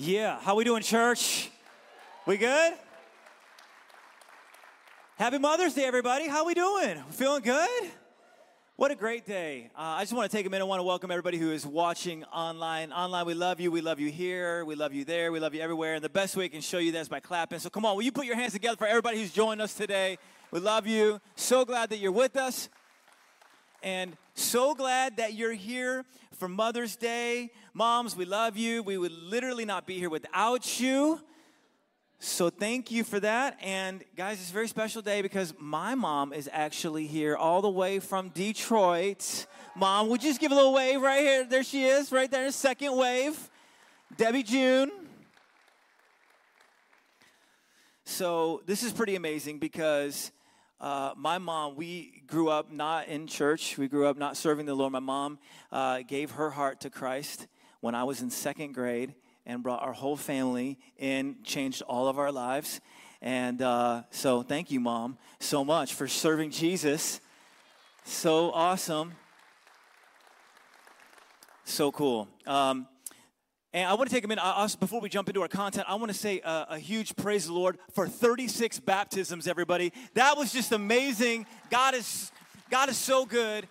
Yeah, how we doing, church? We good? Happy Mother's Day, everybody. How we doing? Feeling good? What a great day. Uh, I just want to take a minute. I want to welcome everybody who is watching online. Online, we love you. We love you here. We love you there. We love you everywhere. And the best way we can show you that is by clapping. So come on, will you put your hands together for everybody who's joined us today? We love you. So glad that you're with us. And so glad that you're here for Mother's Day. Moms, we love you. We would literally not be here without you. So thank you for that. And guys, it's a very special day because my mom is actually here all the way from Detroit. Mom, would you just give a little wave right here? There she is, right there, second wave. Debbie June. So this is pretty amazing because uh, my mom, we grew up not in church. We grew up not serving the Lord. My mom uh, gave her heart to Christ when I was in second grade and brought our whole family in, changed all of our lives. And uh, so, thank you, Mom, so much for serving Jesus. So awesome. So cool. Um, and I want to take a minute, also, before we jump into our content, I want to say a, a, huge praise the Lord for 36 baptisms, everybody. That was just amazing. God is, God is so good.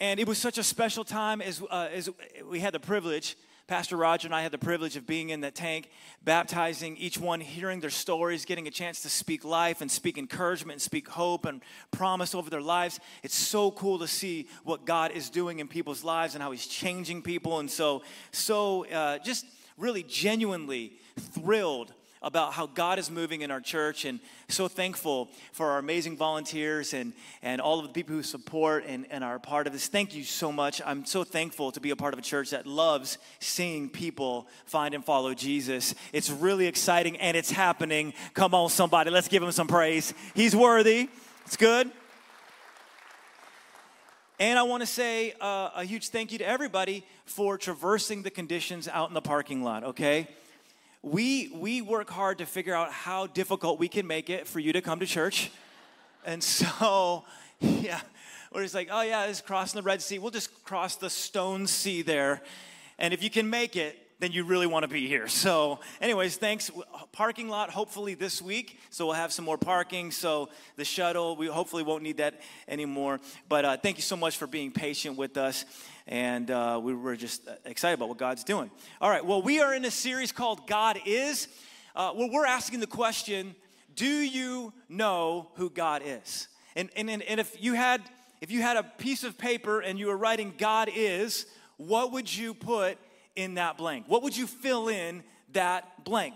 And it was such a special time as, uh, as we had the privilege Pastor Roger and I had the privilege of being in that tank, baptizing each one, hearing their stories, getting a chance to speak life and speak encouragement and speak hope and promise over their lives. It's so cool to see what God is doing in people's lives and how He's changing people. And so, so uh, just really genuinely thrilled about how God is moving in our church and so thankful for our amazing volunteers and, and all of the people who support and, and are a part of this. Thank you so much. I'm so thankful to be a part of a church that loves seeing people find and follow Jesus. It's really exciting and it's happening. Come on, somebody, let's give him some praise. He's worthy. It's good. And I want to say uh, a huge thank you to everybody for traversing the conditions out in the parking lot, okay? We we work hard to figure out how difficult we can make it for you to come to church. And so, yeah, we're just like, oh yeah, it's crossing the Red Sea. We'll just cross the Stone Sea there. And if you can make it, then you really want to be here. So, anyways, thanks. Parking lot, hopefully this week. So we'll have some more parking. So the shuttle, we hopefully won't need that anymore. But uh, thank you so much for being patient with us and uh, we were just excited about what God's doing. All right, well, we are in a series called God Is, uh, where we're asking the question Do you know who God is? And, and, and if you had if you had a piece of paper and you were writing God is, what would you put in that blank? What would you fill in that blank?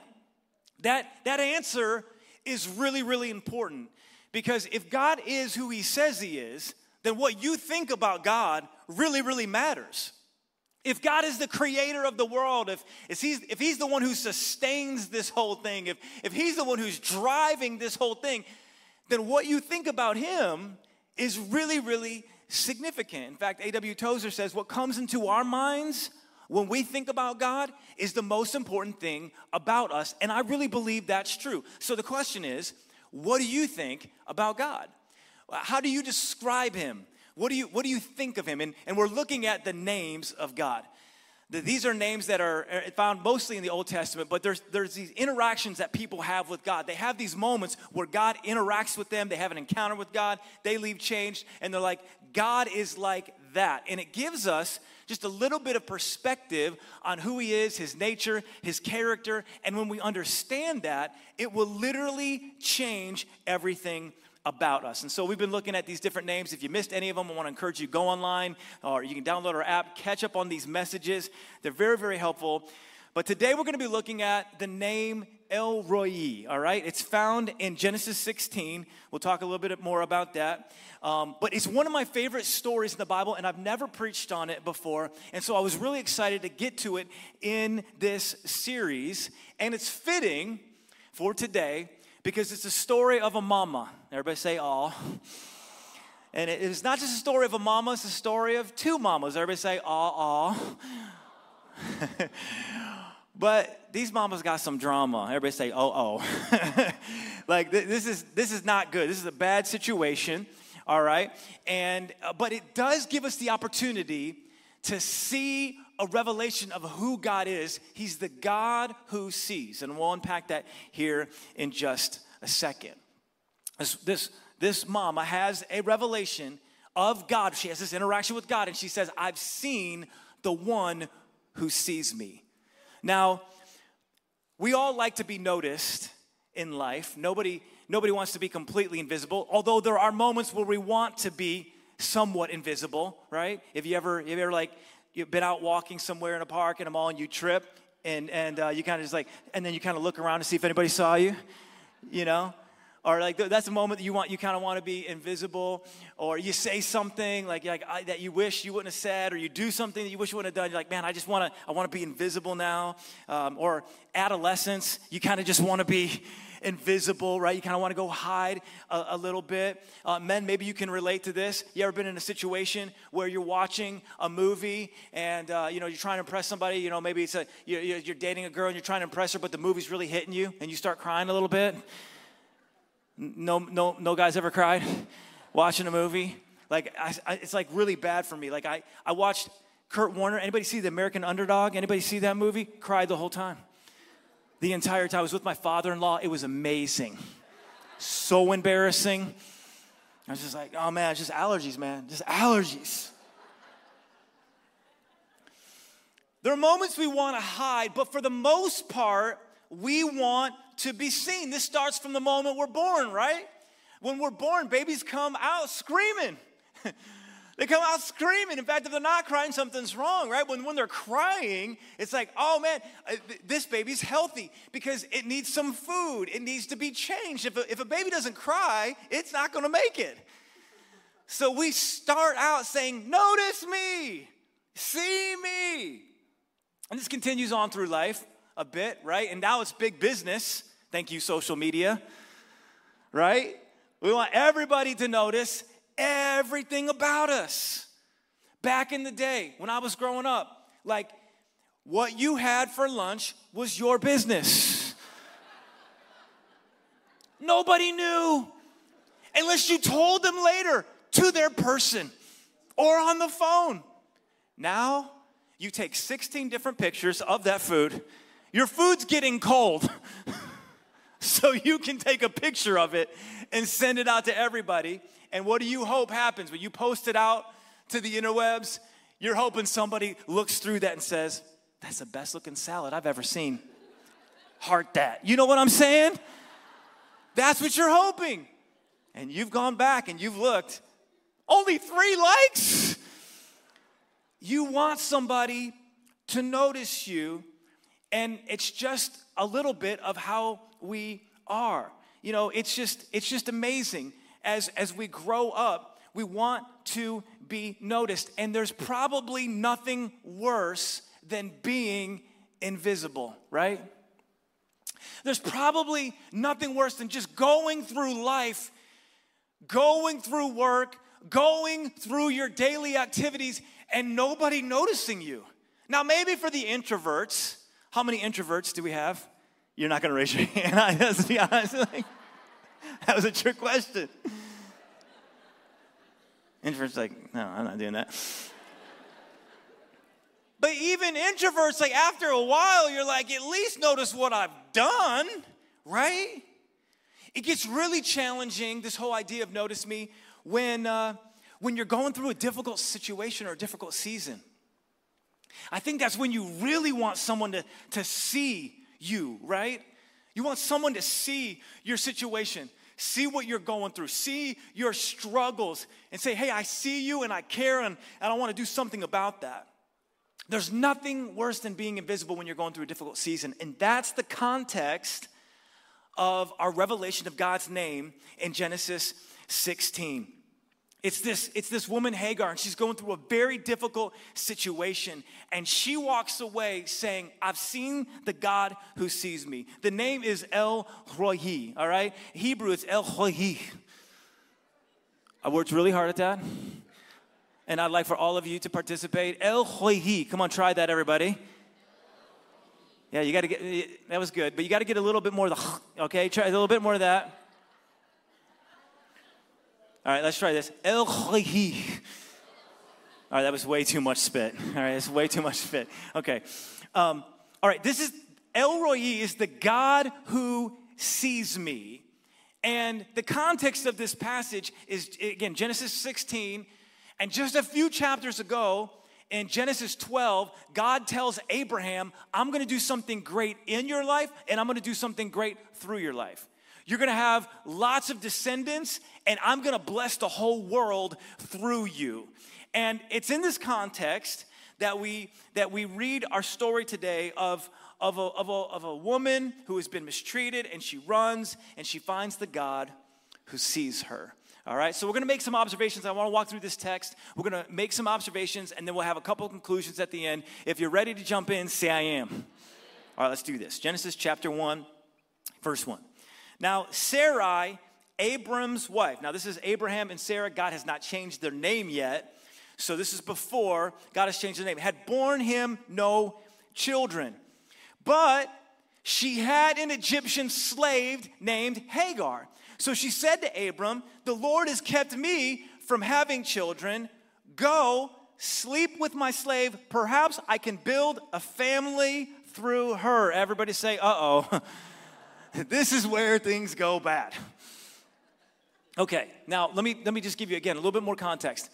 That, that answer is really, really important because if God is who he says he is, then what you think about God really, really matters. If God is the creator of the world, if, if, he's, if he's the one who sustains this whole thing, if, if he's the one who's driving this whole thing, then what you think about him is really, really significant. In fact, A.W. Tozer says what comes into our minds when we think about God is the most important thing about us. And I really believe that's true. So the question is, what do you think about God? How do you describe him? What do you, what do you think of him? And, and we're looking at the names of God. These are names that are found mostly in the Old Testament, but there's, there's these interactions that people have with God. They have these moments where God interacts with them, they have an encounter with God, they leave changed, and they're like, God is like that. And it gives us just a little bit of perspective on who He is, His nature, His character. And when we understand that, it will literally change everything about us. And so we've been looking at these different names. If you missed any of them, I want to encourage you go online or you can download our app, catch up on these messages. They're very, very helpful. But today we're going to be looking at the name El Roi, all right? It's found in Genesis 16. We'll talk a little bit more about that. Um, but it's one of my favorite stories in the Bible, and I've never preached on it before. And so I was really excited to get to it in this series. And it's fitting for today because it's a story of a mama. Everybody say, "Aw." And it is not just a story of a mama, it's a story of two mamas. Everybody say, "Aw, aw." but these mamas got some drama. Everybody say, "Oh, oh." like this is this is not good. This is a bad situation. All right, and uh, but it does give us the opportunity to see a revelation of who God is. He's the God who sees. And we'll unpack that here in just a second. This, this, this mama has a revelation of God. She has this interaction with God, and she says, I've seen the one who sees me. Now, we all like to be noticed in life. Nobody, nobody wants to be completely invisible, although there are moments where we want to be somewhat invisible, right? If you ever, if you ever like, you've been out walking somewhere in a park in a mall and you trip and, and uh, you kind of just like, and then you kind of look around to see if anybody saw you, you know? or like that's a moment that you want you kind of want to be invisible or you say something like, like I, that you wish you wouldn't have said or you do something that you wish you wouldn't have done you're like man i just want to i want to be invisible now um, or adolescence you kind of just want to be invisible right you kind of want to go hide a, a little bit uh, men maybe you can relate to this you ever been in a situation where you're watching a movie and uh, you know you're trying to impress somebody you know maybe it's a you're, you're dating a girl and you're trying to impress her but the movie's really hitting you and you start crying a little bit no, no, no guys ever cried watching a movie. Like, I, I, it's like really bad for me. Like, I, I watched Kurt Warner. Anybody see the American Underdog? Anybody see that movie? Cried the whole time. The entire time. I was with my father-in-law. It was amazing. So embarrassing. I was just like, oh man, it's just allergies, man. Just allergies. There are moments we want to hide, but for the most part, we want to be seen. This starts from the moment we're born, right? When we're born, babies come out screaming. they come out screaming. In fact, if they're not crying, something's wrong, right? When, when they're crying, it's like, oh man, uh, this baby's healthy because it needs some food. It needs to be changed. If a, if a baby doesn't cry, it's not gonna make it. So we start out saying, Notice me, see me. And this continues on through life a bit, right? And now it's big business. Thank you, social media, right? We want everybody to notice everything about us. Back in the day, when I was growing up, like what you had for lunch was your business. Nobody knew unless you told them later to their person or on the phone. Now, you take 16 different pictures of that food your food's getting cold. so you can take a picture of it and send it out to everybody. And what do you hope happens when you post it out to the interwebs? You're hoping somebody looks through that and says, That's the best looking salad I've ever seen. Heart that. You know what I'm saying? That's what you're hoping. And you've gone back and you've looked. Only three likes? You want somebody to notice you and it's just a little bit of how we are you know it's just it's just amazing as as we grow up we want to be noticed and there's probably nothing worse than being invisible right there's probably nothing worse than just going through life going through work going through your daily activities and nobody noticing you now maybe for the introverts how many introverts do we have? You're not gonna raise your hand. Let's be honest. That was a trick question. Introverts like, no, I'm not doing that. But even introverts, like after a while, you're like, at least notice what I've done, right? It gets really challenging, this whole idea of notice me, when, uh, when you're going through a difficult situation or a difficult season. I think that's when you really want someone to, to see you, right? You want someone to see your situation, see what you're going through, see your struggles, and say, hey, I see you and I care and, and I want to do something about that. There's nothing worse than being invisible when you're going through a difficult season. And that's the context of our revelation of God's name in Genesis 16. It's this, it's this woman, Hagar, and she's going through a very difficult situation. And she walks away saying, I've seen the God who sees me. The name is El Roi, all right? Hebrew, it's El Roi. I worked really hard at that. And I'd like for all of you to participate. El Roi. Come on, try that, everybody. Yeah, you got to get, that was good, but you got to get a little bit more of the, okay? Try a little bit more of that. All right, let's try this. El All right, that was way too much spit. All right, it's way too much spit. Okay. Um, all right, this is El Roi is the God who sees me. And the context of this passage is, again, Genesis 16. And just a few chapters ago, in Genesis 12, God tells Abraham, I'm gonna do something great in your life, and I'm gonna do something great through your life. You're gonna have lots of descendants, and I'm gonna bless the whole world through you. And it's in this context that we that we read our story today of of a, of, a, of a woman who has been mistreated and she runs and she finds the God who sees her. All right, so we're gonna make some observations. I wanna walk through this text. We're gonna make some observations and then we'll have a couple conclusions at the end. If you're ready to jump in, say I am. All right, let's do this. Genesis chapter 1, verse 1. Now, Sarai, Abram's wife, now this is Abraham and Sarah. God has not changed their name yet. So this is before God has changed the name. Had born him no children. But she had an Egyptian slave named Hagar. So she said to Abram, The Lord has kept me from having children. Go sleep with my slave. Perhaps I can build a family through her. Everybody say, uh oh. this is where things go bad. Okay, now let me, let me just give you again a little bit more context.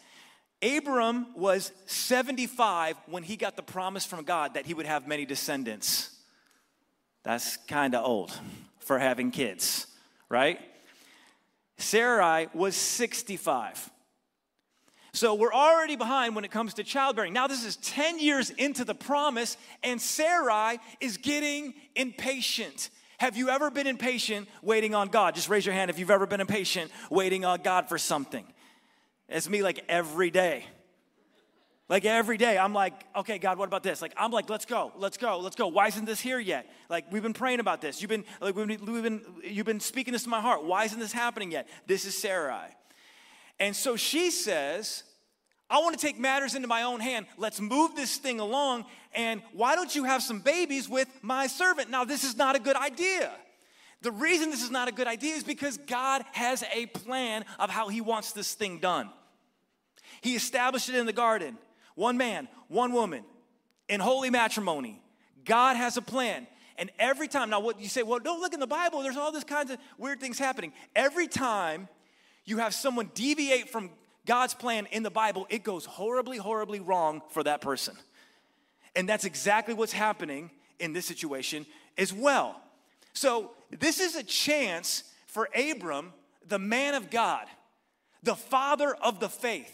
Abram was 75 when he got the promise from God that he would have many descendants. That's kind of old for having kids, right? Sarai was 65. So we're already behind when it comes to childbearing. Now, this is 10 years into the promise, and Sarai is getting impatient. Have you ever been impatient waiting on God? Just raise your hand if you've ever been impatient waiting on God for something. It's me like every day. Like every day, I'm like, okay, God, what about this? Like, I'm like, let's go, let's go, let's go. Why isn't this here yet? Like, we've been praying about this. You've been, like, we've been, we've been, you've been speaking this to my heart. Why isn't this happening yet? This is Sarai. And so she says, I want to take matters into my own hand. Let's move this thing along. And why don't you have some babies with my servant? Now, this is not a good idea. The reason this is not a good idea is because God has a plan of how He wants this thing done. He established it in the garden one man, one woman, in holy matrimony. God has a plan. And every time, now what you say, well, don't look in the Bible, there's all this kinds of weird things happening. Every time you have someone deviate from God's plan in the Bible, it goes horribly, horribly wrong for that person. And that's exactly what's happening in this situation as well. So, this is a chance for Abram, the man of God, the father of the faith,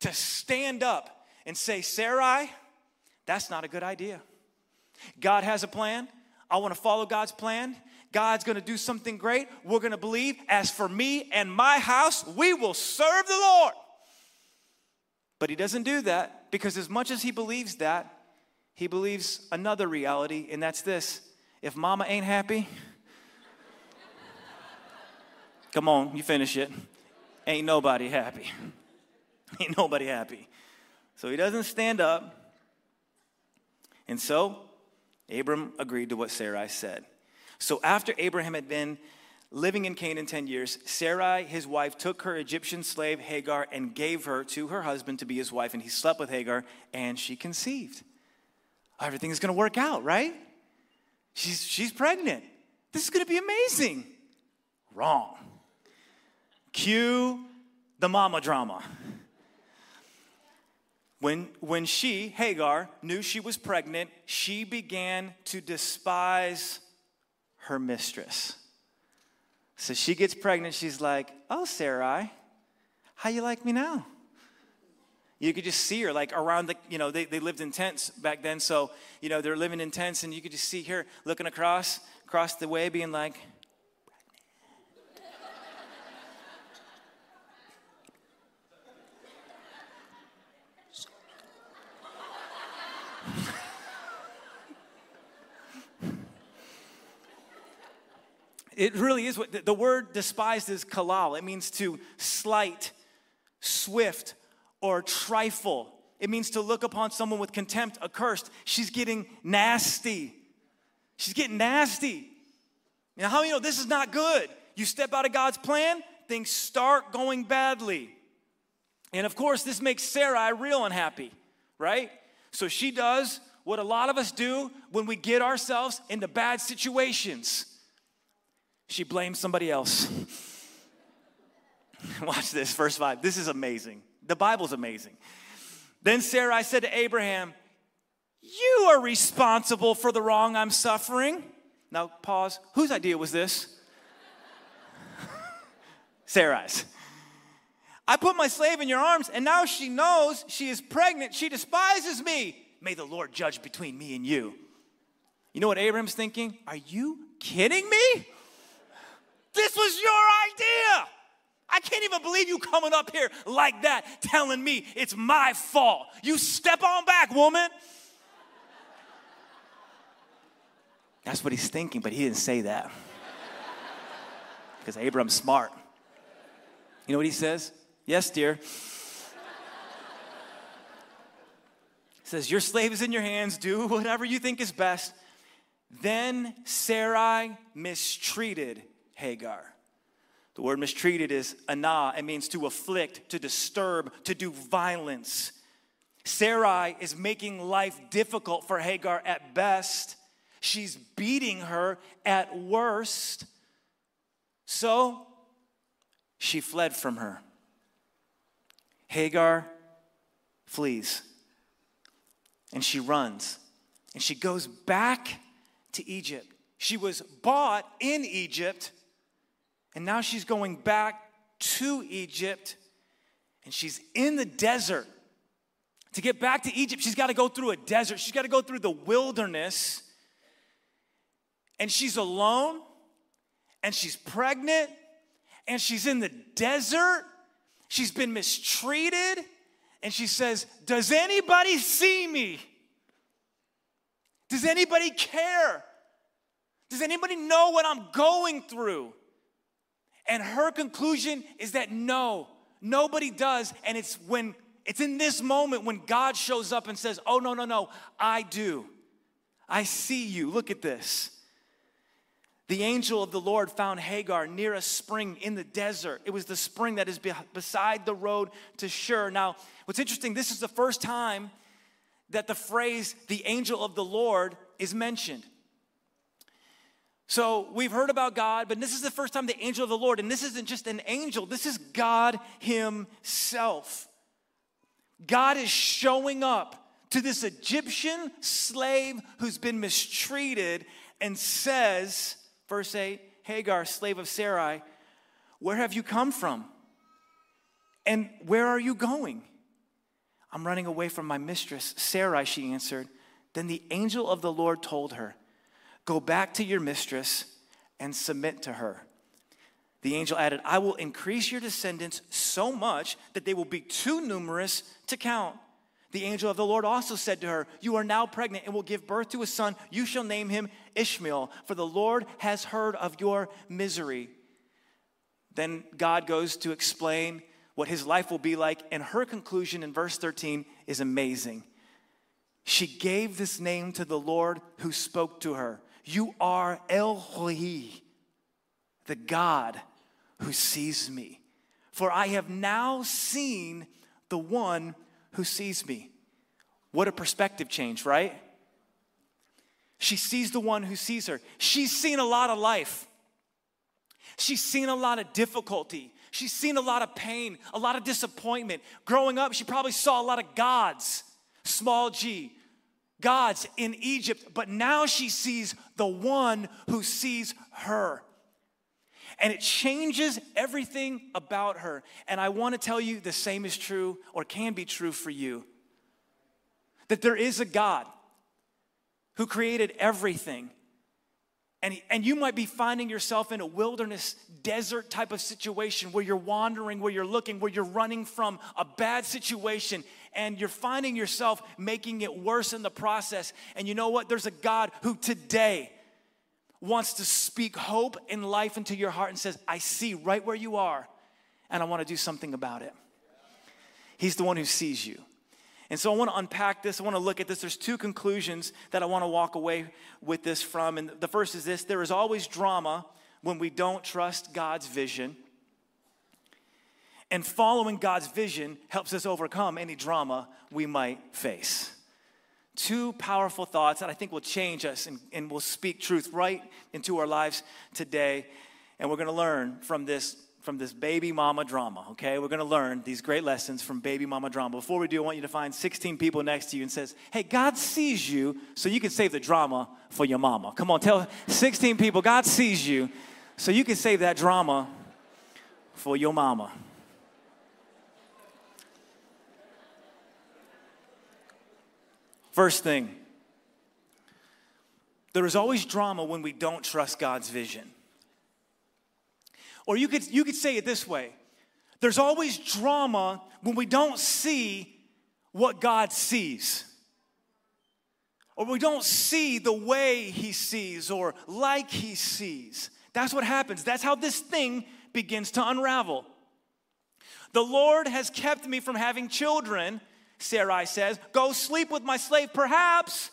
to stand up and say, Sarai, that's not a good idea. God has a plan. I want to follow God's plan. God's to do something great. We're to believe. As for me and my house, we will serve the Lord. But he doesn't do that because, as much as he believes that, he believes another reality, and that's this if mama ain't happy, come on, you finish it. Ain't nobody happy. Ain't nobody happy. So he doesn't stand up. And so Abram agreed to what Sarai said. So after Abraham had been living in Canaan 10 years, Sarai, his wife, took her Egyptian slave Hagar and gave her to her husband to be his wife. And he slept with Hagar and she conceived. Everything is going to work out, right? She's, she's pregnant. This is going to be amazing. Wrong. Cue the mama drama. When, when she, Hagar, knew she was pregnant, she began to despise her mistress. So she gets pregnant, she's like, Oh, Sarai, how you like me now? You could just see her like around the, you know, they, they lived in tents back then. So, you know, they're living in tents and you could just see her looking across, across the way being like, It really is what the word despised is kalal. It means to slight, swift, or trifle. It means to look upon someone with contempt, accursed. She's getting nasty. She's getting nasty. Now, how you know this is not good? You step out of God's plan, things start going badly. And of course, this makes Sarai real unhappy, right? So she does what a lot of us do when we get ourselves into bad situations. She blames somebody else. Watch this, verse 5. This is amazing. The Bible's amazing. Then Sarai said to Abraham, You are responsible for the wrong I'm suffering. Now, pause. Whose idea was this? Sarai's. I put my slave in your arms, and now she knows she is pregnant. She despises me. May the Lord judge between me and you. You know what Abraham's thinking? Are you kidding me? This was your idea. I can't even believe you coming up here like that, telling me it's my fault. You step on back, woman. That's what he's thinking, but he didn't say that. Because Abraham's smart. You know what he says? Yes, dear. He says, Your slave is in your hands. Do whatever you think is best. Then Sarai mistreated Hagar. The word mistreated is anah. It means to afflict, to disturb, to do violence. Sarai is making life difficult for Hagar at best. She's beating her at worst. So she fled from her. Hagar flees and she runs and she goes back to Egypt. She was bought in Egypt and now she's going back to Egypt and she's in the desert. To get back to Egypt, she's got to go through a desert. She's got to go through the wilderness. And she's alone and she's pregnant and she's in the desert She's been mistreated, and she says, Does anybody see me? Does anybody care? Does anybody know what I'm going through? And her conclusion is that no, nobody does. And it's when it's in this moment when God shows up and says, Oh, no, no, no, I do. I see you. Look at this. The angel of the Lord found Hagar near a spring in the desert. It was the spring that is beside the road to Shur. Now, what's interesting, this is the first time that the phrase the angel of the Lord is mentioned. So we've heard about God, but this is the first time the angel of the Lord, and this isn't just an angel, this is God Himself. God is showing up to this Egyptian slave who's been mistreated and says, Verse 8 Hagar, slave of Sarai, where have you come from? And where are you going? I'm running away from my mistress, Sarai, she answered. Then the angel of the Lord told her, Go back to your mistress and submit to her. The angel added, I will increase your descendants so much that they will be too numerous to count. The angel of the Lord also said to her, You are now pregnant and will give birth to a son. You shall name him Ishmael, for the Lord has heard of your misery. Then God goes to explain what his life will be like, and her conclusion in verse 13 is amazing. She gave this name to the Lord who spoke to her You are El Roi, the God who sees me. For I have now seen the one who sees me. What a perspective change, right? She sees the one who sees her. She's seen a lot of life. She's seen a lot of difficulty. She's seen a lot of pain, a lot of disappointment. Growing up, she probably saw a lot of gods, small g, gods in Egypt, but now she sees the one who sees her. And it changes everything about her. And I want to tell you the same is true or can be true for you that there is a God who created everything. And, and you might be finding yourself in a wilderness, desert type of situation where you're wandering, where you're looking, where you're running from a bad situation, and you're finding yourself making it worse in the process. And you know what? There's a God who today wants to speak hope and life into your heart and says, I see right where you are, and I want to do something about it. He's the one who sees you. And so I want to unpack this. I want to look at this. There's two conclusions that I want to walk away with this from. And the first is this there is always drama when we don't trust God's vision. And following God's vision helps us overcome any drama we might face. Two powerful thoughts that I think will change us and, and will speak truth right into our lives today. And we're to learn from this from this baby mama drama, okay? We're gonna learn these great lessons from baby mama drama. Before we do, I want you to find 16 people next to you and says, hey, God sees you so you can save the drama for your mama. Come on, tell 16 people, God sees you so you can save that drama for your mama. First thing, there is always drama when we don't trust God's vision. Or you could, you could say it this way there's always drama when we don't see what God sees. Or we don't see the way He sees or like He sees. That's what happens. That's how this thing begins to unravel. The Lord has kept me from having children, Sarai says. Go sleep with my slave. Perhaps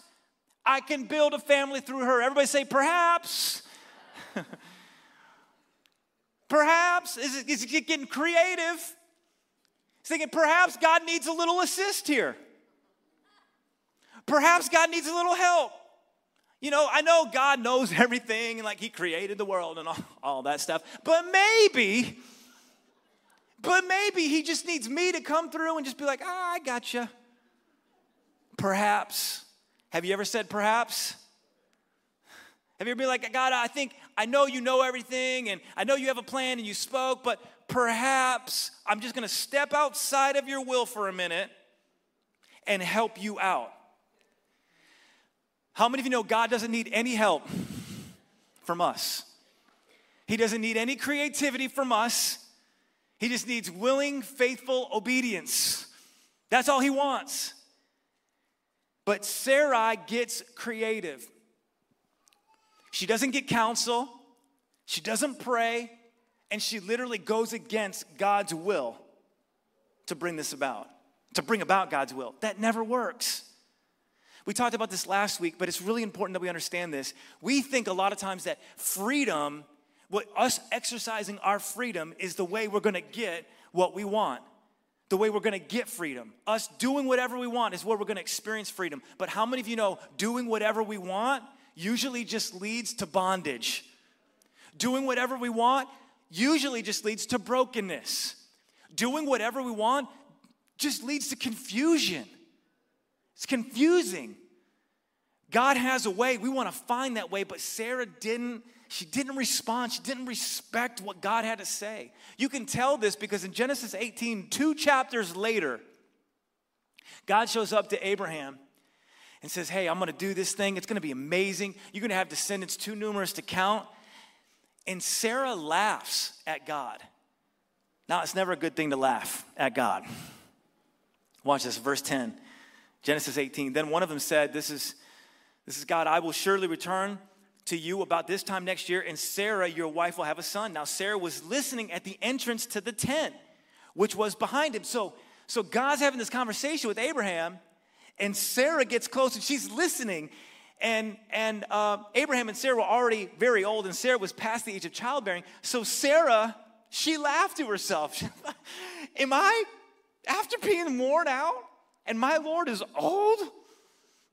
I can build a family through her. Everybody say, perhaps. Perhaps, is it, is it getting creative? He's thinking, perhaps God needs a little assist here. Perhaps God needs a little help. You know, I know God knows everything and like He created the world and all, all that stuff, but maybe, but maybe He just needs me to come through and just be like, ah, I got you. Perhaps. Have you ever said perhaps? Have you ever been like, God, I think, I know you know everything and I know you have a plan and you spoke, but perhaps I'm just gonna step outside of your will for a minute and help you out. How many of you know God doesn't need any help from us? He doesn't need any creativity from us. He just needs willing, faithful obedience. That's all he wants. But Sarai gets creative. She doesn't get counsel, she doesn't pray, and she literally goes against God's will to bring this about, to bring about God's will. That never works. We talked about this last week, but it's really important that we understand this. We think a lot of times that freedom, what us exercising our freedom, is the way we're gonna get what we want. The way we're gonna get freedom. Us doing whatever we want is where we're gonna experience freedom. But how many of you know doing whatever we want usually just leads to bondage. Doing whatever we want usually just leads to brokenness. Doing whatever we want just leads to confusion. It's confusing. God has a way. We want to find that way, but Sarah didn't. She didn't respond. She didn't respect what God had to say. You can tell this because in Genesis 18, two chapters later, God shows up to Abraham and says, Hey, I'm gonna do this thing. It's gonna be amazing. You're gonna have descendants too numerous to count. And Sarah laughs at God. Now, it's never a good thing to laugh at God. Watch this, verse 10, Genesis 18. Then one of them said, This is, this is God, I will surely return to you about this time next year, and Sarah, your wife, will have a son. Now, Sarah was listening at the entrance to the tent, which was behind him. So, so God's having this conversation with Abraham, and Sarah gets close and she's listening. And, and uh, Abraham and Sarah were already very old, and Sarah was past the age of childbearing. So Sarah, she laughed to herself. Am I, after being worn out, and my Lord is old?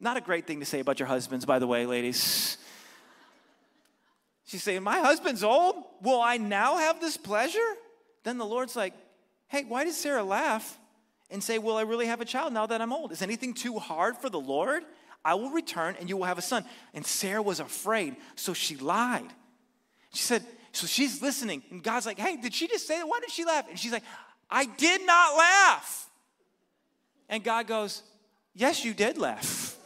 Not a great thing to say about your husbands, by the way, ladies. She's saying, My husband's old. Will I now have this pleasure? Then the Lord's like, Hey, why did Sarah laugh? and say, Will I really have a child now that I'm old? Is anything too hard for the Lord? I will return and you will have a son. And Sarah was afraid, so she lied. She said, So she's listening, and God's like, Hey, did she just say that? Why did she laugh? And she's like, I did not laugh. And God goes, Yes, you did laugh.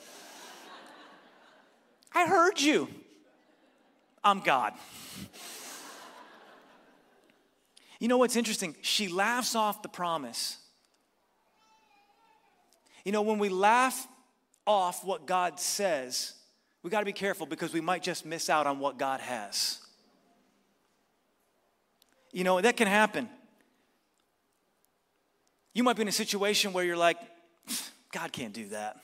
I heard you. I'm God. You know what's interesting? She laughs off the promise you know, when we laugh off what God says, we got to be careful because we might just miss out on what God has. You know, that can happen. You might be in a situation where you're like, God can't do that.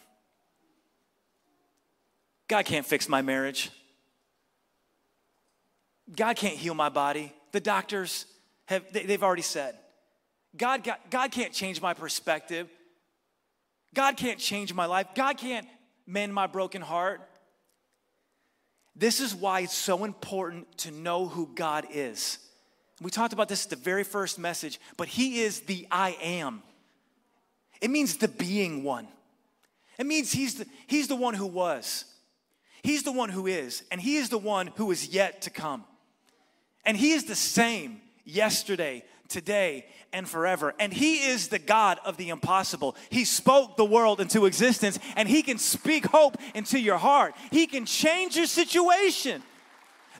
God can't fix my marriage. God can't heal my body. The doctors have, they've already said. God, God, God can't change my perspective. God can't change my life. God can't mend my broken heart. This is why it's so important to know who God is. We talked about this at the very first message, but He is the I am. It means the being one. It means He's the, he's the one who was, He's the one who is, and He is the one who is yet to come. And He is the same yesterday, today, and forever. And He is the God of the impossible. He spoke the world into existence, and He can speak hope into your heart. He can change your situation.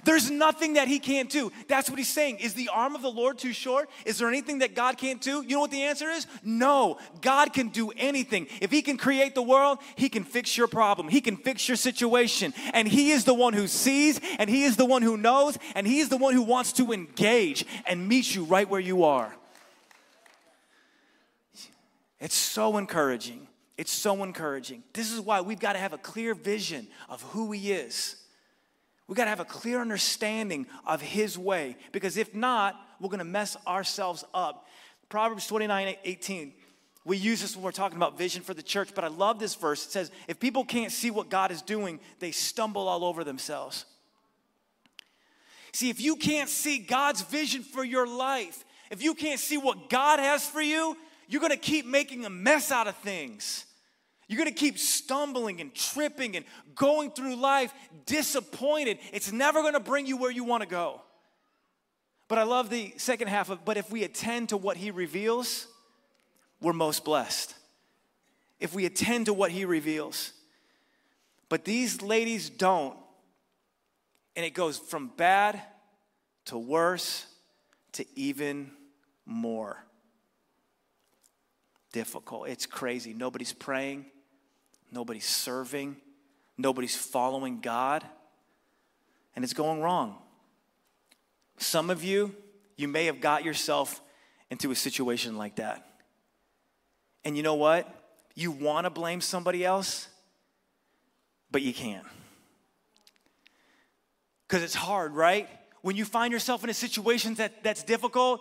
There's nothing that he can't do. That's what he's saying. Is the arm of the Lord too short? Is there anything that God can't do? You know what the answer is? No. God can do anything. If he can create the world, he can fix your problem. He can fix your situation. And he is the one who sees, and he is the one who knows, and he is the one who wants to engage and meet you right where you are. It's so encouraging. It's so encouraging. This is why we've got to have a clear vision of who he is we got to have a clear understanding of his way because if not, we're going to mess ourselves up. Proverbs 29 18. We use this when we're talking about vision for the church, but I love this verse. It says, If people can't see what God is doing, they stumble all over themselves. See, if you can't see God's vision for your life, if you can't see what God has for you, you're gonna keep making a mess out of things. You're gonna keep stumbling and tripping and going through life disappointed. It's never gonna bring you where you wanna go. But I love the second half of, but if we attend to what he reveals, we're most blessed. If we attend to what he reveals. But these ladies don't. And it goes from bad to worse to even more difficult. It's crazy. Nobody's praying nobody's serving, nobody's following God, and it's going wrong. Some of you, you may have got yourself into a situation like that. And you know what? You want to blame somebody else, but you can't. Because it's hard, right? When you find yourself in a situation that, that's difficult,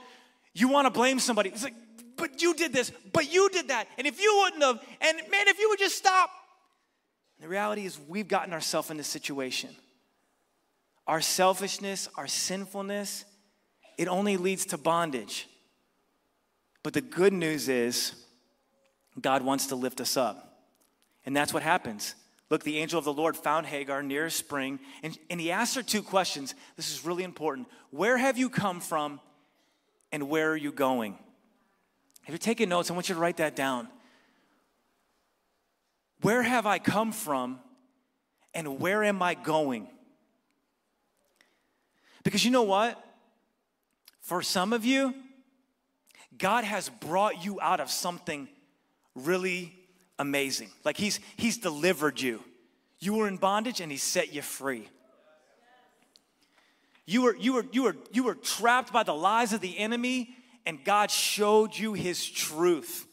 you want to blame somebody. It's like, but you did this, but you did that. And if you wouldn't have, and man, if you would just stop. The reality is, we've gotten ourselves in this situation. Our selfishness, our sinfulness, it only leads to bondage. But the good news is, God wants to lift us up. And that's what happens. Look, the angel of the Lord found Hagar near a spring, and, and he asked her two questions. This is really important. Where have you come from, and where are you going? If you're taking notes, I want you to write that down. Where have I come from and where am I going? Because you know what? For some of you, God has brought you out of something really amazing. Like he's he's delivered you. You were in bondage and he set you free. You were you were you were you were trapped by the lies of the enemy and God showed you his truth.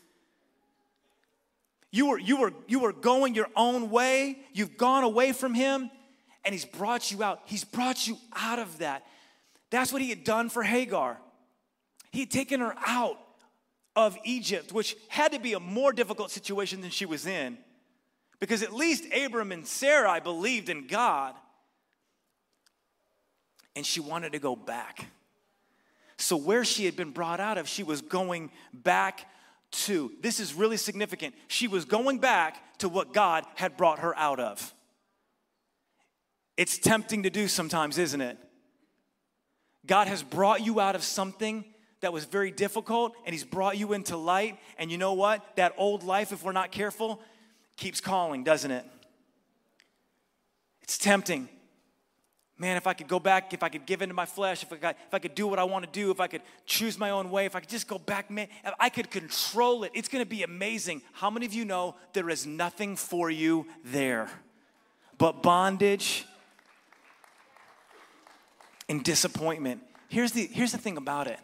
You were, you, were, you were going your own way, you've gone away from him, and he's brought you out. He's brought you out of that. That's what he had done for Hagar. He had taken her out of Egypt, which had to be a more difficult situation than she was in, because at least Abram and Sarai believed in God, and she wanted to go back. So, where she had been brought out of, she was going back to. This is really significant. She was going back to what God had brought her out of. It's tempting to do sometimes, isn't it? God has brought you out of something that was very difficult and He's brought you into light. And you know what? That old life, if we're not careful, keeps calling, doesn't it? It's tempting man, if I could go back, if I could give into my flesh, if I, could, if I could do what I want to do, if I could choose my own way, if I could just go back, man, I could control it, it's going to be amazing. How many of you know there is nothing for you there but bondage and disappointment? Here's the, here's the thing about it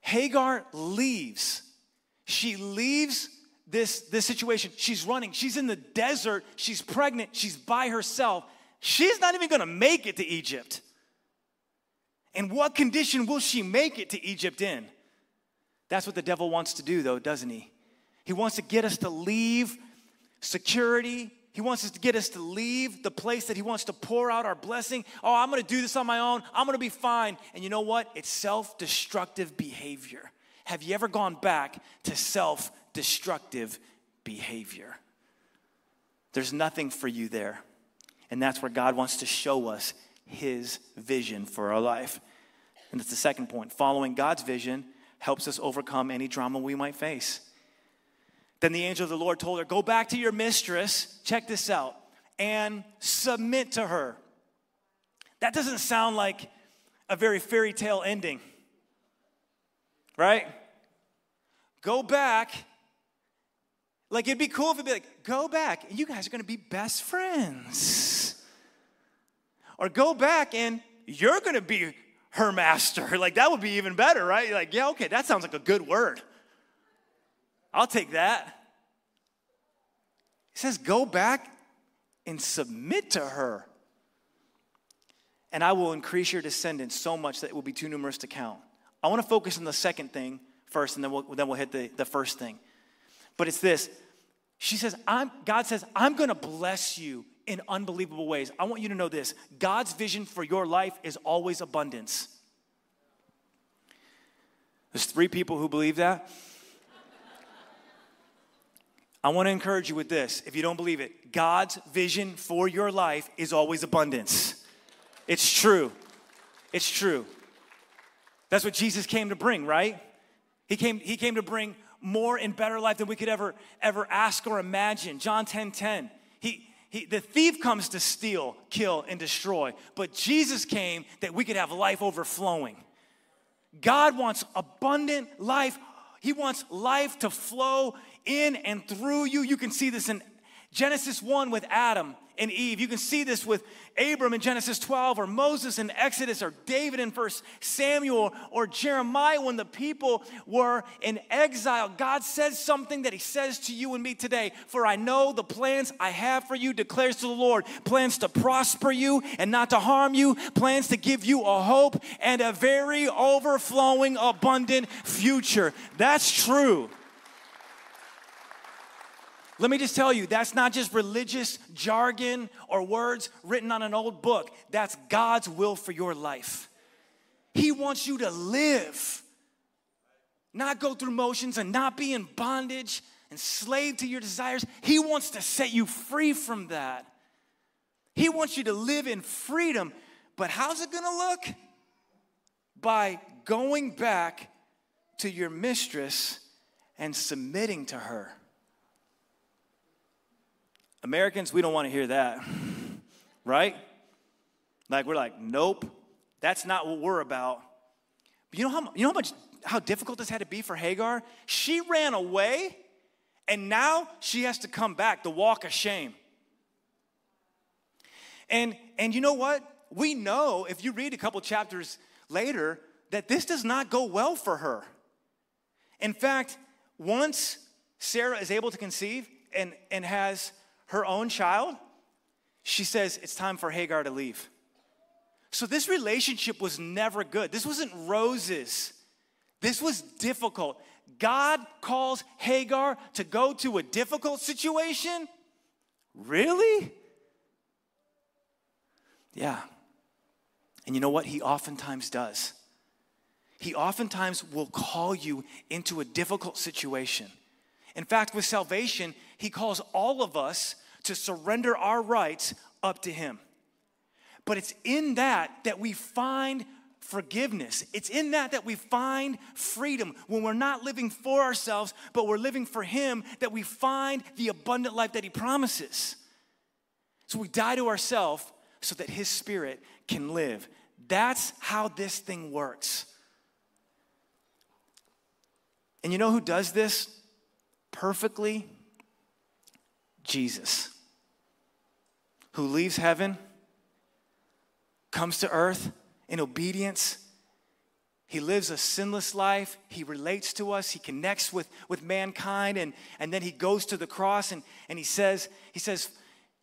Hagar leaves. She leaves this, this situation. She's running. She's in the desert. She's pregnant. She's by herself she's not even gonna make it to Egypt. And what condition will she make it to Egypt in? That's what the devil wants to do, though, doesn't he? He wants to get us to leave security. He wants us to get us to leave the place that he wants to pour out our blessing. Oh, I'm going to do this on my own. I'm going to be fine. And you know what? It's self destructive behavior. Have you ever gone back to self destructive behavior? There's nothing for you there. And that's where God wants to show us his vision for our life. And that's the second point. Following God's vision helps us overcome any drama we might face. Then the angel of the Lord told her, Go back to your mistress, check this out, and submit to her. That doesn't sound like a very fairy tale ending, right? Go back. Like it'd be cool if it'd be like, Go back, and you guys are gonna be best friends. Or go back and you're gonna be her master. Like that would be even better, right? You're like, yeah, okay, that sounds like a good word. I'll take that. He says, go back and submit to her. And I will increase your descendants so much that it will be too numerous to count. I want to focus on the second thing first, and then we'll, then we'll hit the, the first thing. But it's this. She says, I'm, God says, I'm going to bless you in unbelievable ways. I want you to know this God's vision for your life is always abundance. There's three people who believe that. I want to encourage you with this. If you don't believe it, God's vision for your life is always abundance. It's true. It's true. That's what Jesus came to bring, right? He came, he came to bring more and better life than we could ever, ever ask or imagine. John 10 10. He, he, the thief comes to steal, kill, and destroy, but Jesus came that we could have life overflowing. God wants abundant life. He wants life to flow in and through you. You can see this in Genesis 1 with Adam and Eve. You can see this with Abram in Genesis 12, or Moses in Exodus, or David in 1 Samuel, or Jeremiah when the people were in exile. God says something that He says to you and me today. For I know the plans I have for you, declares to the Lord plans to prosper you and not to harm you, plans to give you a hope and a very overflowing, abundant future. That's true. Let me just tell you, that's not just religious jargon or words written on an old book. That's God's will for your life. He wants you to live, not go through motions and not be in bondage and slave to your desires. He wants to set you free from that. He wants you to live in freedom. But how's it gonna look? By going back to your mistress and submitting to her. Americans, we don't want to hear that, right? Like, we're like, nope, that's not what we're about. But you know how, you know how much, how difficult this had to be for Hagar? She ran away, and now she has to come back, the walk of shame. And, and you know what? We know, if you read a couple chapters later, that this does not go well for her. In fact, once Sarah is able to conceive and, and has her own child, she says it's time for Hagar to leave. So this relationship was never good. This wasn't roses. This was difficult. God calls Hagar to go to a difficult situation? Really? Yeah. And you know what? He oftentimes does. He oftentimes will call you into a difficult situation. In fact, with salvation, he calls all of us to surrender our rights up to Him. But it's in that that we find forgiveness. It's in that that we find freedom. When we're not living for ourselves, but we're living for Him, that we find the abundant life that He promises. So we die to ourselves so that His Spirit can live. That's how this thing works. And you know who does this perfectly? Jesus, who leaves heaven, comes to earth in obedience. He lives a sinless life. He relates to us. He connects with, with mankind. And, and then he goes to the cross and, and he says, he says,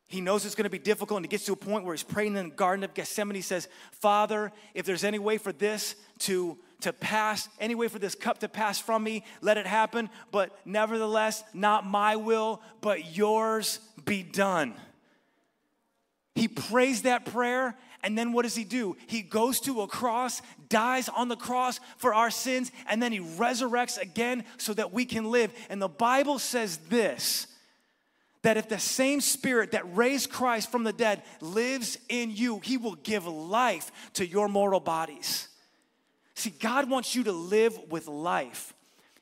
he knows it's going to be difficult. And he gets to a point where he's praying in the Garden of Gethsemane. He says, Father, if there's any way for this to, to pass, any way for this cup to pass from me, let it happen. But nevertheless, not my will, but yours be done. He prays that prayer, and then what does he do? He goes to a cross, dies on the cross for our sins, and then he resurrects again so that we can live. And the Bible says this that if the same spirit that raised Christ from the dead lives in you, he will give life to your mortal bodies. See, God wants you to live with life.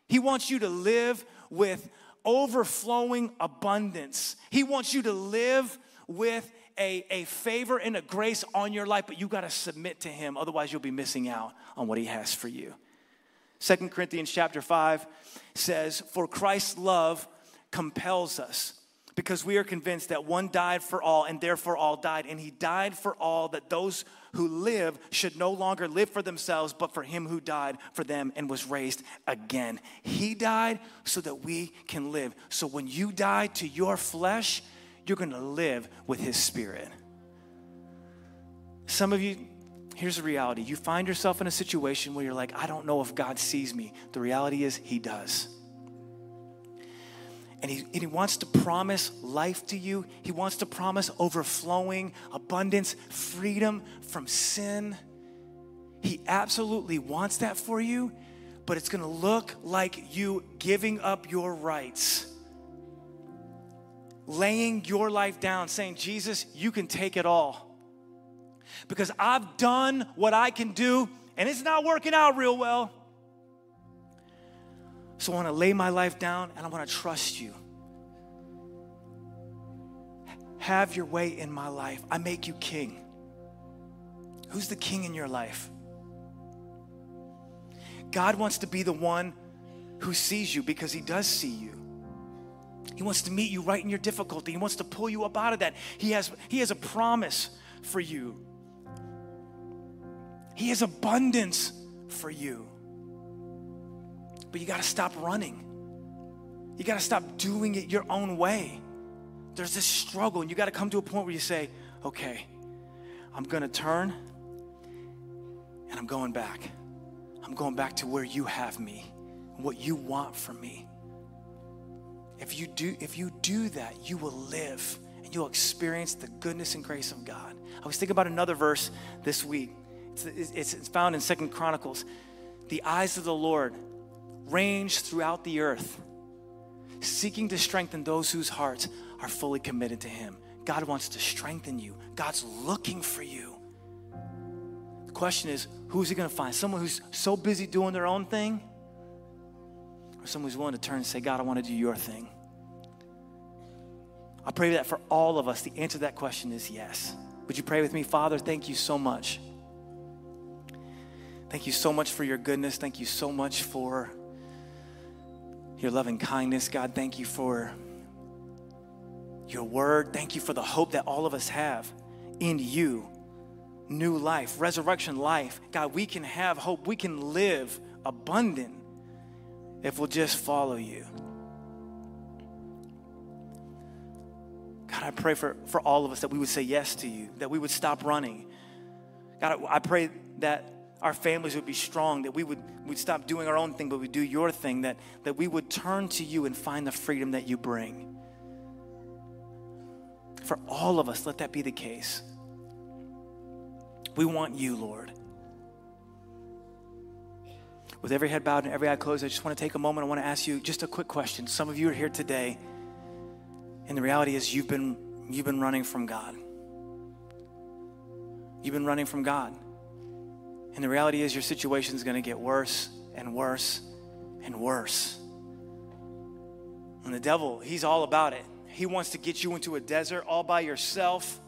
He wants you to live with overflowing abundance. He wants you to live with a, a favor and a grace on your life, but you got to submit to Him. Otherwise, you'll be missing out on what He has for you. Second Corinthians chapter 5 says, For Christ's love compels us because we are convinced that one died for all and therefore all died. And he died for all that those who live should no longer live for themselves, but for him who died for them and was raised again. He died so that we can live. So when you die to your flesh, you're going to live with His Spirit. Some of you, here's the reality you find yourself in a situation where you're like, I don't know if God sees me. The reality is, He does. And he, and he wants to promise life to you. He wants to promise overflowing, abundance, freedom from sin. He absolutely wants that for you, but it's gonna look like you giving up your rights laying your life down, saying, Jesus, you can take it all. Because I've done what I can do and it's not working out real well. So I want to lay my life down and I want to trust you. Have your way in my life. I make you king. Who's the king in your life? God wants to be the one who sees you because he does see you. He wants to meet you right in your difficulty. He wants to pull you up out of that. He has, he has a promise for you. He has abundance for you. But you got to stop running. You got to stop doing it your own way. There's this struggle, and you got to come to a point where you say, okay, I'm going to turn and I'm going back. I'm going back to where you have me, what you want from me. If you do, if you do that, you will live and you'll experience the goodness and grace of God. I was thinking about another verse this week. It's, it's, it's found in Second Chronicles. The eyes of the Lord range throughout the earth, seeking to strengthen those whose hearts are fully committed to Him. God wants to strengthen you. God's looking for you. The question is, who's He going to find? Someone who's so busy doing their own thing or someone who's willing to turn and say, God, I want to do your thing? I pray that for all of us, the answer to that question is yes. Would you pray with me? Father, thank you so much. Thank you so much for your goodness. Thank you so much for your loving kindness. God, thank you for your word. Thank you for the hope that all of us have in you. New life, resurrection life. God, we can have hope. We can live abundant if we'll just follow you. God, I pray for, for all of us that we would say yes to you, that we would stop running. God, I pray that our families would be strong, that we would we'd stop doing our own thing, but we do your thing, that, that we would turn to you and find the freedom that you bring. For all of us, let that be the case. We want you, Lord with every head bowed and every eye closed, I just want to take a moment. I want to ask you just a quick question. Some of you are here today, and the reality is you've been, you've been running from God. You've been running from God. And the reality is your situation is going to get worse and worse and worse. And the devil, he's all about it. He wants to get you into a desert all by yourself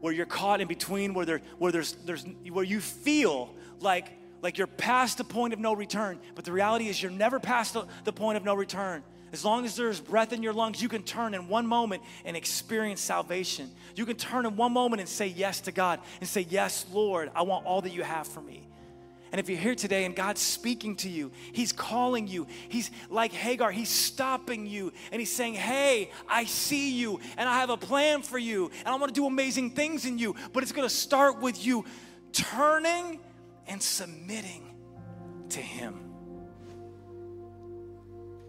where you're caught in between, where, there, where, there's, there's, where you feel like like you're past the point of no return. But the reality is, you're never past the, the point of no return. As long as there's breath in your lungs, you can turn in one moment and experience salvation. You can turn in one moment and say yes to God and say, Yes, Lord, I want all that you have for me. And if you're here today and God's speaking to you, He's calling you. He's like Hagar, He's stopping you and He's saying, Hey, I see you and I have a plan for you and I want to do amazing things in you. But it's going to start with you turning and submitting to Him.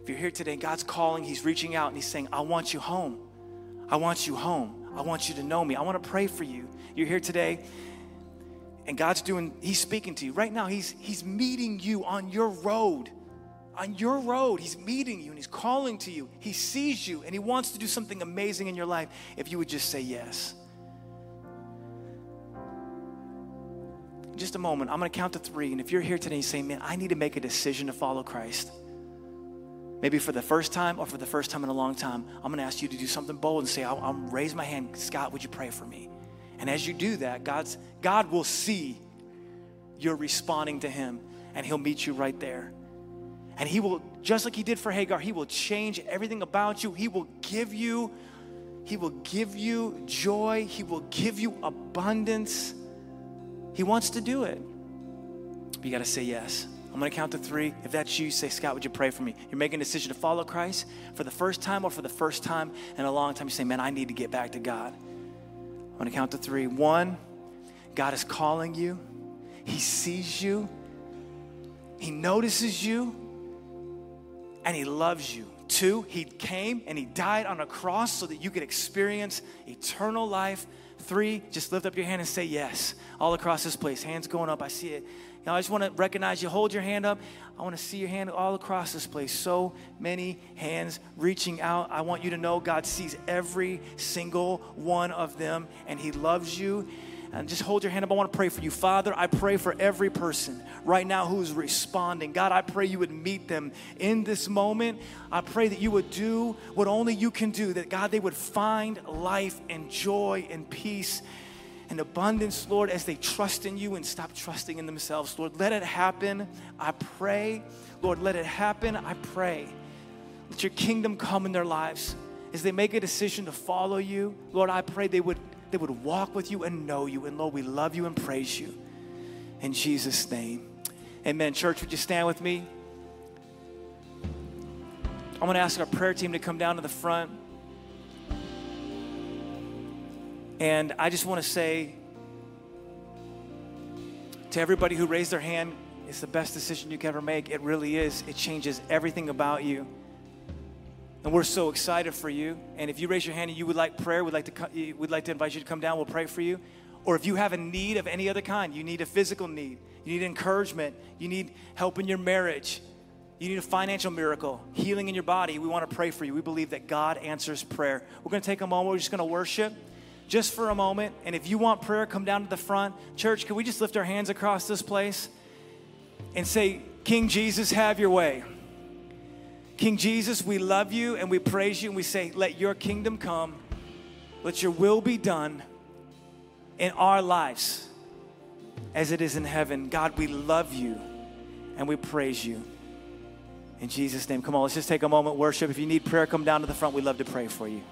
If you're here today, God's calling, He's reaching out and He's saying, I want you home. I want you home. I want you to know me. I want to pray for you. You're here today, and God's doing, He's speaking to you. Right now, He's He's meeting you on your road. On your road, He's meeting you and He's calling to you. He sees you and He wants to do something amazing in your life if you would just say yes. In just a moment, I'm going to count to three. And if you're here today and say, man, I need to make a decision to follow Christ, maybe for the first time or for the first time in a long time, I'm going to ask you to do something bold and say, I'll, I'll raise my hand. Scott, would you pray for me? And as you do that, God's, God will see you're responding to Him and He'll meet you right there. And He will, just like He did for Hagar, He will change everything about you. He will give you, He will give you joy. He will give you abundance. He wants to do it. But you got to say yes. I'm going to count to three. If that's you, say, Scott, would you pray for me? You're making a decision to follow Christ for the first time or for the first time in a long time. You say, man, I need to get back to God. I'm going to count to three. One, God is calling you, He sees you, He notices you, and He loves you. Two, He came and He died on a cross so that you could experience eternal life Three, just lift up your hand and say yes. All across this place, hands going up. I see it. Know, I just want to recognize you. Hold your hand up. I want to see your hand all across this place. So many hands reaching out. I want you to know God sees every single one of them and He loves you and just hold your hand up. I want to pray for you. Father, I pray for every person right now who's responding. God, I pray you would meet them in this moment. I pray that you would do what only you can do, that God, they would find life and joy and peace and abundance, Lord, as they trust in you and stop trusting in themselves. Lord, let it happen. I pray. Lord, let it happen. I pray. Let your kingdom come in their lives. As they make a decision to follow you, Lord, I pray they would they would walk with you and know you. And Lord, we love you and praise you. In Jesus' name. Amen. Church, would you stand with me? I'm going to ask our prayer team to come down to the front. And I just want to say to everybody who raised their hand, it's the best decision you can ever make. It really is. It changes everything about you. And we're so excited for you. And if you raise your hand and you would like prayer, we'd like to, we'd like to invite you to come down. We'll pray for you. Or if you have a need of any other kind, you need a physical need, you need encouragement, you need help in your marriage, you need a financial miracle, healing in your body, we want to pray for you. We believe that God answers prayer. We're going to take a moment, we're just going to worship just for a moment. And if you want prayer, come down to the front. Church, can we just lift our hands across this place and say, King Jesus, have your way. King Jesus, we love you and we praise you and we say, let your kingdom come, let your will be done in our lives as it is in heaven. God, we love you and we praise you. In Jesus' name, come on, let's just take a moment, worship. If you need prayer, come down to the front. We'd love to pray for you.